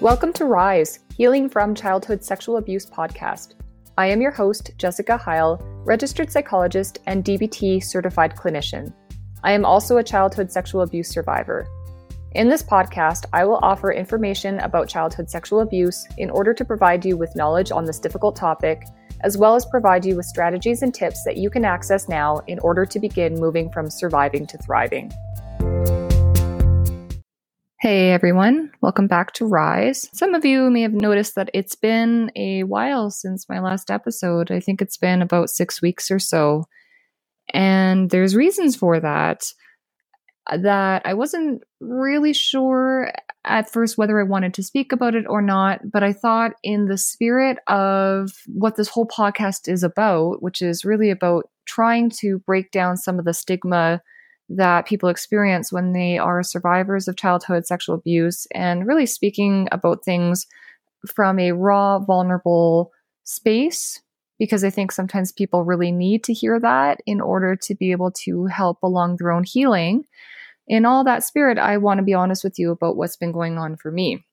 Welcome to Rise, Healing from Childhood Sexual Abuse podcast. I am your host, Jessica Heil, registered psychologist and DBT certified clinician. I am also a childhood sexual abuse survivor. In this podcast, I will offer information about childhood sexual abuse in order to provide you with knowledge on this difficult topic, as well as provide you with strategies and tips that you can access now in order to begin moving from surviving to thriving. Hey everyone, welcome back to Rise. Some of you may have noticed that it's been a while since my last episode. I think it's been about six weeks or so. And there's reasons for that. That I wasn't really sure at first whether I wanted to speak about it or not, but I thought, in the spirit of what this whole podcast is about, which is really about trying to break down some of the stigma that people experience when they are survivors of childhood sexual abuse and really speaking about things from a raw, vulnerable space. Because I think sometimes people really need to hear that in order to be able to help along their own healing. In all that spirit, I want to be honest with you about what's been going on for me.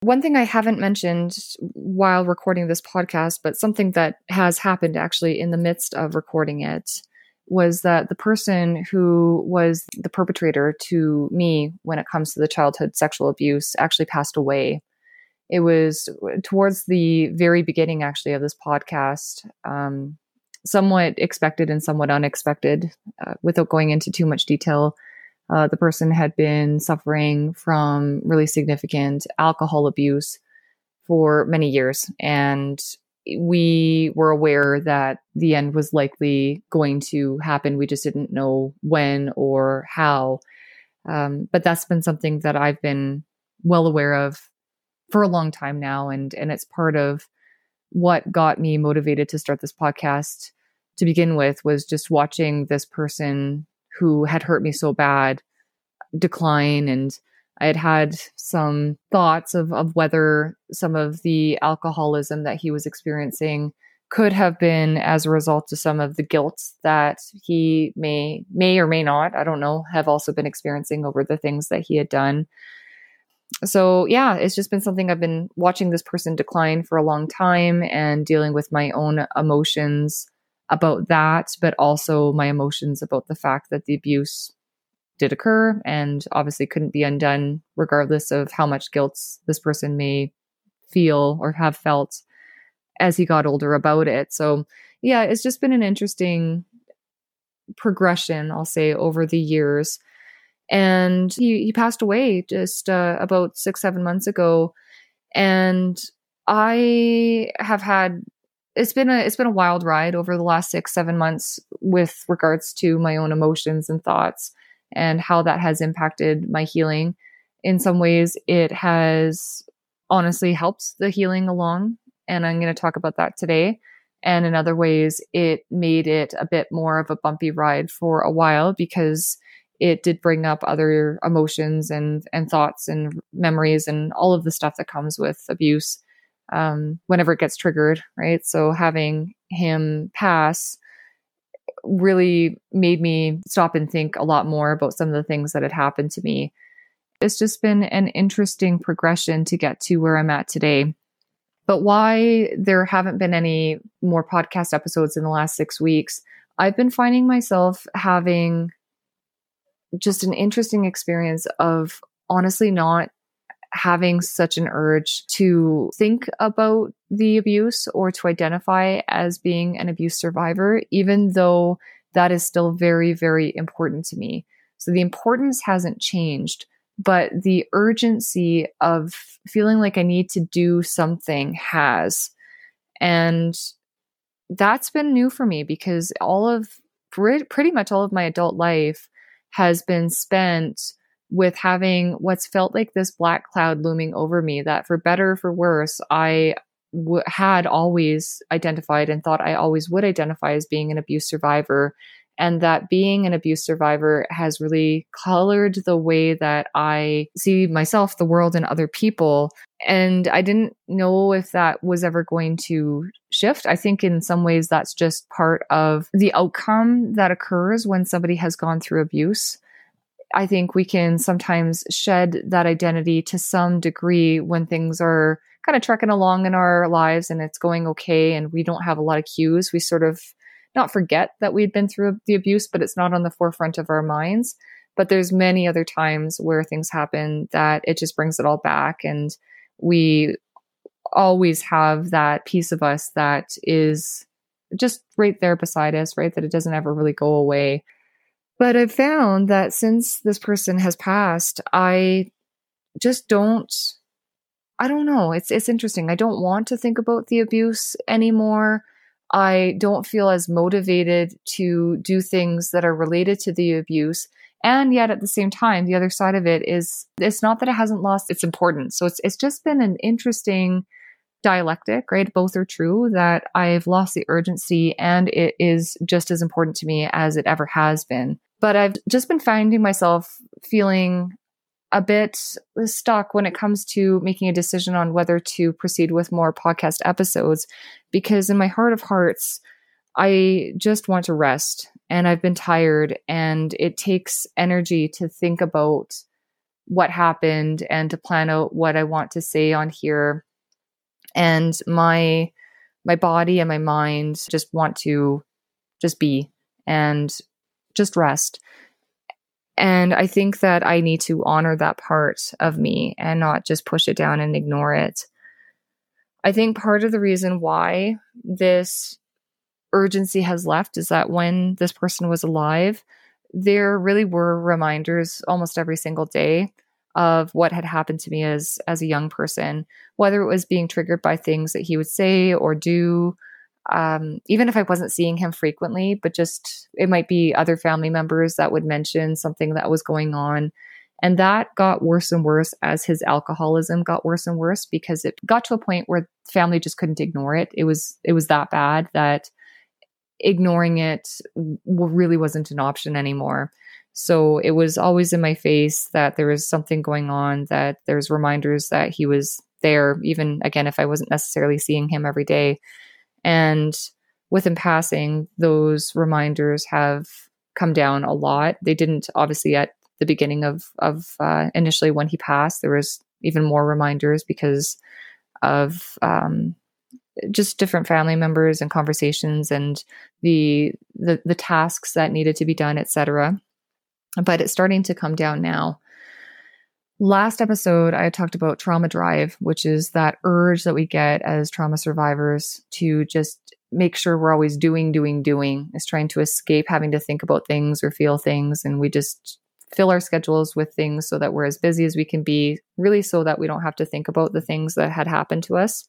One thing I haven't mentioned while recording this podcast, but something that has happened actually in the midst of recording it, was that the person who was the perpetrator to me when it comes to the childhood sexual abuse actually passed away. It was towards the very beginning, actually, of this podcast, um, somewhat expected and somewhat unexpected. Uh, without going into too much detail, uh, the person had been suffering from really significant alcohol abuse for many years and we were aware that the end was likely going to happen. We just didn't know when or how. Um, but that's been something that I've been well aware of for a long time now, and and it's part of what got me motivated to start this podcast to begin with was just watching this person who had hurt me so bad decline and I had had some thoughts of, of whether some of the alcoholism that he was experiencing could have been as a result of some of the guilt that he may may or may not i don't know have also been experiencing over the things that he had done. So yeah it's just been something i've been watching this person decline for a long time and dealing with my own emotions about that but also my emotions about the fact that the abuse did occur and obviously couldn't be undone regardless of how much guilt this person may feel or have felt as he got older about it. So, yeah, it's just been an interesting progression, I'll say, over the years. And he, he passed away just uh, about six, seven months ago. And I have had it's been a it's been a wild ride over the last six seven months with regards to my own emotions and thoughts and how that has impacted my healing. In some ways, it has honestly helped the healing along. And I'm going to talk about that today. And in other ways, it made it a bit more of a bumpy ride for a while because it did bring up other emotions and, and thoughts and memories and all of the stuff that comes with abuse um, whenever it gets triggered, right? So having him pass really made me stop and think a lot more about some of the things that had happened to me. It's just been an interesting progression to get to where I'm at today. But why there haven't been any more podcast episodes in the last six weeks, I've been finding myself having just an interesting experience of honestly not having such an urge to think about the abuse or to identify as being an abuse survivor, even though that is still very, very important to me. So the importance hasn't changed, but the urgency of feeling like I need to do something has. And that's been new for me because all of pretty much all of my adult life has been spent with having what's felt like this black cloud looming over me that for better or for worse i w- had always identified and thought i always would identify as being an abuse survivor and that being an abuse survivor has really colored the way that I see myself, the world, and other people. And I didn't know if that was ever going to shift. I think in some ways that's just part of the outcome that occurs when somebody has gone through abuse I think we can sometimes shed that identity to some degree when things are kind of trekking along in our lives and it's going okay and we don't have a lot of cues. We sort of not forget that we'd been through the abuse, but it's not on the forefront of our minds. But there's many other times where things happen that it just brings it all back and we always have that piece of us that is just right there beside us, right? That it doesn't ever really go away. But I've found that since this person has passed, I just don't I don't know. It's it's interesting. I don't want to think about the abuse anymore. I don't feel as motivated to do things that are related to the abuse. And yet at the same time, the other side of it is it's not that it hasn't lost its importance. So it's it's just been an interesting dialectic, right? Both are true that I've lost the urgency and it is just as important to me as it ever has been. But I've just been finding myself feeling a bit stuck when it comes to making a decision on whether to proceed with more podcast episodes because in my heart of hearts, I just want to rest and I've been tired and it takes energy to think about what happened and to plan out what I want to say on here. And my my body and my mind just want to just be and just rest and I think that I need to honor that part of me and not just push it down and ignore it. I think part of the reason why this urgency has left is that when this person was alive, there really were reminders almost every single day of what had happened to me as as a young person, whether it was being triggered by things that he would say or do, um, even if I wasn't seeing him frequently, but just it might be other family members that would mention something that was going on. And that got worse and worse as his alcoholism got worse and worse because it got to a point where family just couldn't ignore it. It was it was that bad that ignoring it really wasn't an option anymore. So it was always in my face that there was something going on, that there's reminders that he was there, even again, if I wasn't necessarily seeing him every day. And with him passing, those reminders have come down a lot. They didn't obviously at the beginning of of uh, initially when he passed. There was even more reminders because of um, just different family members and conversations and the the, the tasks that needed to be done, etc but it's starting to come down now. Last episode, I talked about trauma drive, which is that urge that we get as trauma survivors to just make sure we're always doing, doing, doing, is trying to escape having to think about things or feel things. And we just fill our schedules with things so that we're as busy as we can be, really, so that we don't have to think about the things that had happened to us.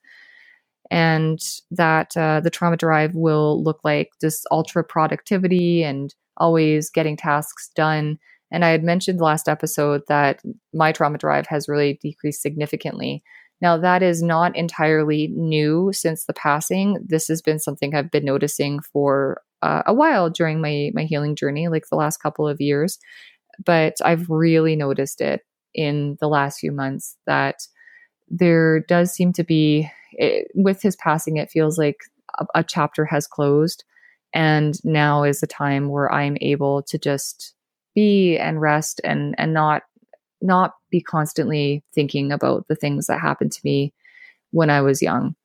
And that uh, the trauma drive will look like this ultra productivity and always getting tasks done. And I had mentioned last episode that my trauma drive has really decreased significantly. Now, that is not entirely new since the passing. This has been something I've been noticing for uh, a while during my, my healing journey, like the last couple of years. But I've really noticed it in the last few months that there does seem to be, it, with his passing, it feels like a, a chapter has closed. And now is the time where I'm able to just be and rest and and not not be constantly thinking about the things that happened to me when I was young.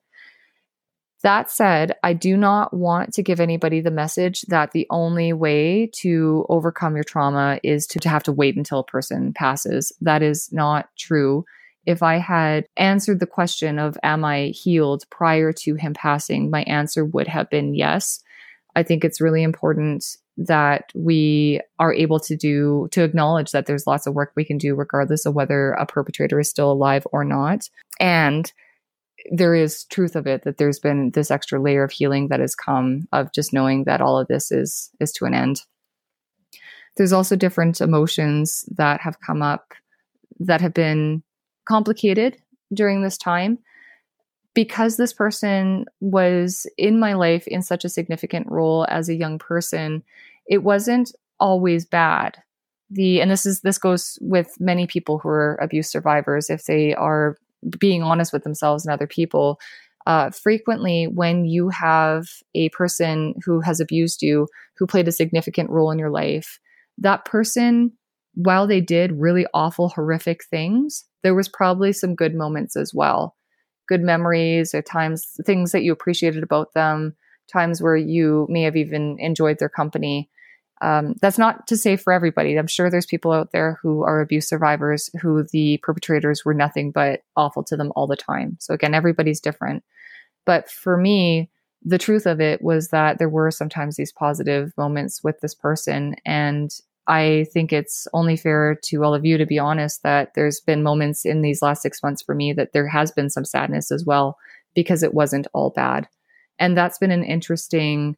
That said, I do not want to give anybody the message that the only way to overcome your trauma is to, to have to wait until a person passes. That is not true. If I had answered the question of, Am I healed prior to him passing? my answer would have been yes. I think it's really important that we are able to do to acknowledge that there's lots of work we can do regardless of whether a perpetrator is still alive or not. And there is truth of it that there's been this extra layer of healing that has come of just knowing that all of this is is to an end. There's also different emotions that have come up that have been complicated during this time. Because this person was in my life in such a significant role as a young person, it wasn't always bad. The and this is this goes with many people who are abuse survivors if they are being honest with themselves and other people. Uh, frequently, when you have a person who has abused you, who played a significant role in your life, that person while they did really awful, horrific things, there was probably some good moments as well. Good memories or times, things that you appreciated about them, times where you may have even enjoyed their company. Um, that's not to say for everybody. I'm sure there's people out there who are abuse survivors who the perpetrators were nothing but awful to them all the time. So, again, everybody's different. But for me, the truth of it was that there were sometimes these positive moments with this person. And I think it's only fair to all of you to be honest that there's been moments in these last six months for me that there has been some sadness as well because it wasn't all bad. And that's been an interesting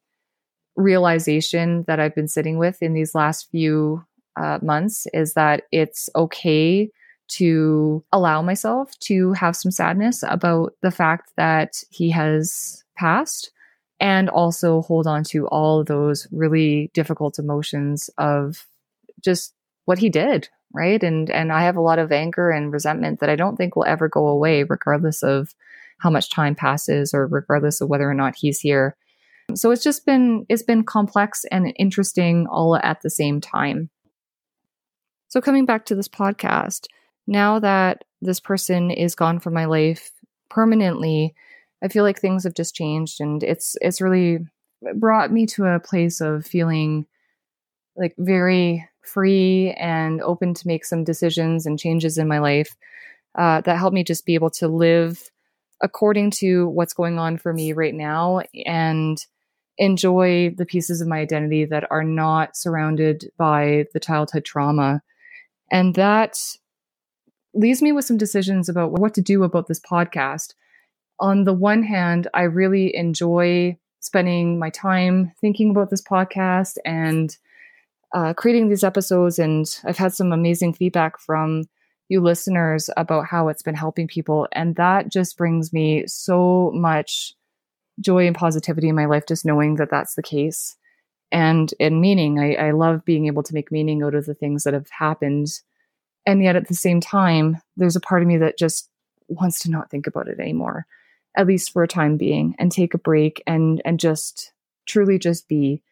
realization that I've been sitting with in these last few uh, months is that it's okay to allow myself to have some sadness about the fact that he has passed and also hold on to all those really difficult emotions of just what he did right? And and i have a lot of anger and resentment that i don't think will ever go away regardless of how much time passes or regardless of whether or not he's here so it's just been it's been complex and interesting all at the same time. So coming back to this podcast now that this person is gone from my life permanently i feel like things have just changed and it's it's really brought me to a place of feeling like very free and open to make some decisions and changes in my life uh, that helped me just be able to live according to what's going on for me right now. And enjoy the pieces of my identity that are not surrounded by the childhood trauma. And that leaves me with some decisions about what to do about this podcast. On the one hand, I really enjoy spending my time thinking about this podcast and uh, creating these episodes, and I've had some amazing feedback from you listeners about how it's been helping people. And that just brings me so much joy and positivity in my life, just knowing that that's the case. And in meaning, I, I love being able to make meaning out of the things that have happened. And yet at the same time, there's a part of me that just wants to not think about it anymore, at least for a time being, and take a break and and just truly just be.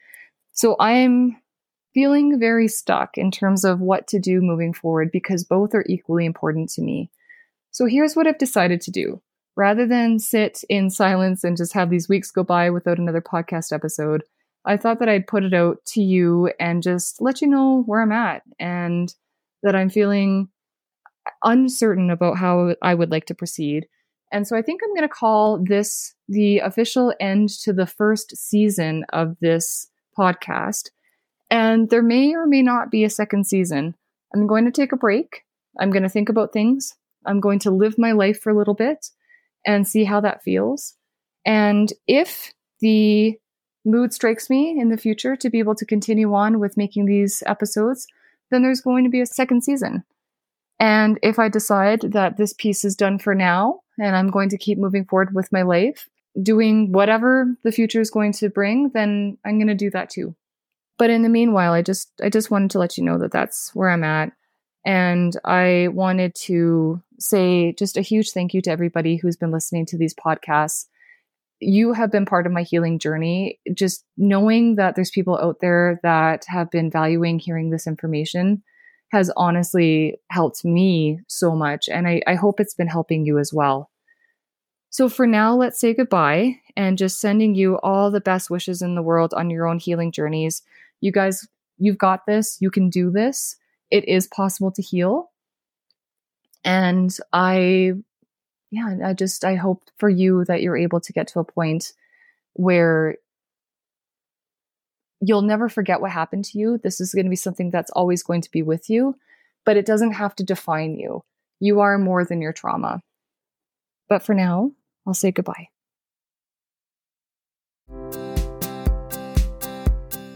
So I'm feeling very stuck in terms of what to do moving forward because both are equally important to me. So here's what I've decided to do. Rather than sit in silence and just have these weeks go by without another podcast episode, I thought that I'd put it out to you and just let you know where I'm at and that I'm feeling uncertain about how I would like to proceed. And so I think I'm going to call this the official end to the first season of this podcast. And there may or may not be a second season. I'm going to take a break. I'm going to think about things. I'm going to live my life for a little bit and see how that feels. And if the mood strikes me in the future to be able to continue on with making these episodes, then there's going to be a second season. And if I decide that this piece is done for now and I'm going to keep moving forward with my life, doing whatever the future is going to bring, then I'm going to do that too. But in the meanwhile, I just I just wanted to let you know that that's where I'm at. And I wanted to say just a huge thank you to everybody who's been listening to these podcasts. You have been part of my healing journey. Just knowing that there's people out there that have been valuing hearing this information has honestly helped me so much. And I, I hope it's been helping you as well. So for now, let's say goodbye and just sending you all the best wishes in the world on your own healing journeys you guys, you've got this. You can do this. It is possible to heal. And I, yeah, I just, I hope for you that you're able to get to a point where you'll never forget what happened to you. This is going to be something that's always going to be with you, but it doesn't have to define you. You are more than your trauma. But for now, I'll say goodbye.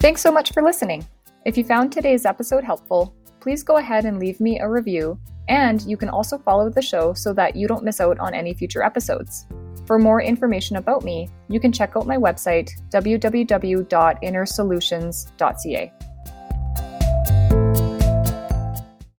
Thanks so much for listening. If you found today's episode helpful, please go ahead and leave me a review, and you can also follow the show so that you don't miss out on any future episodes. For more information about me, you can check out my website, www.innersolutions.ca.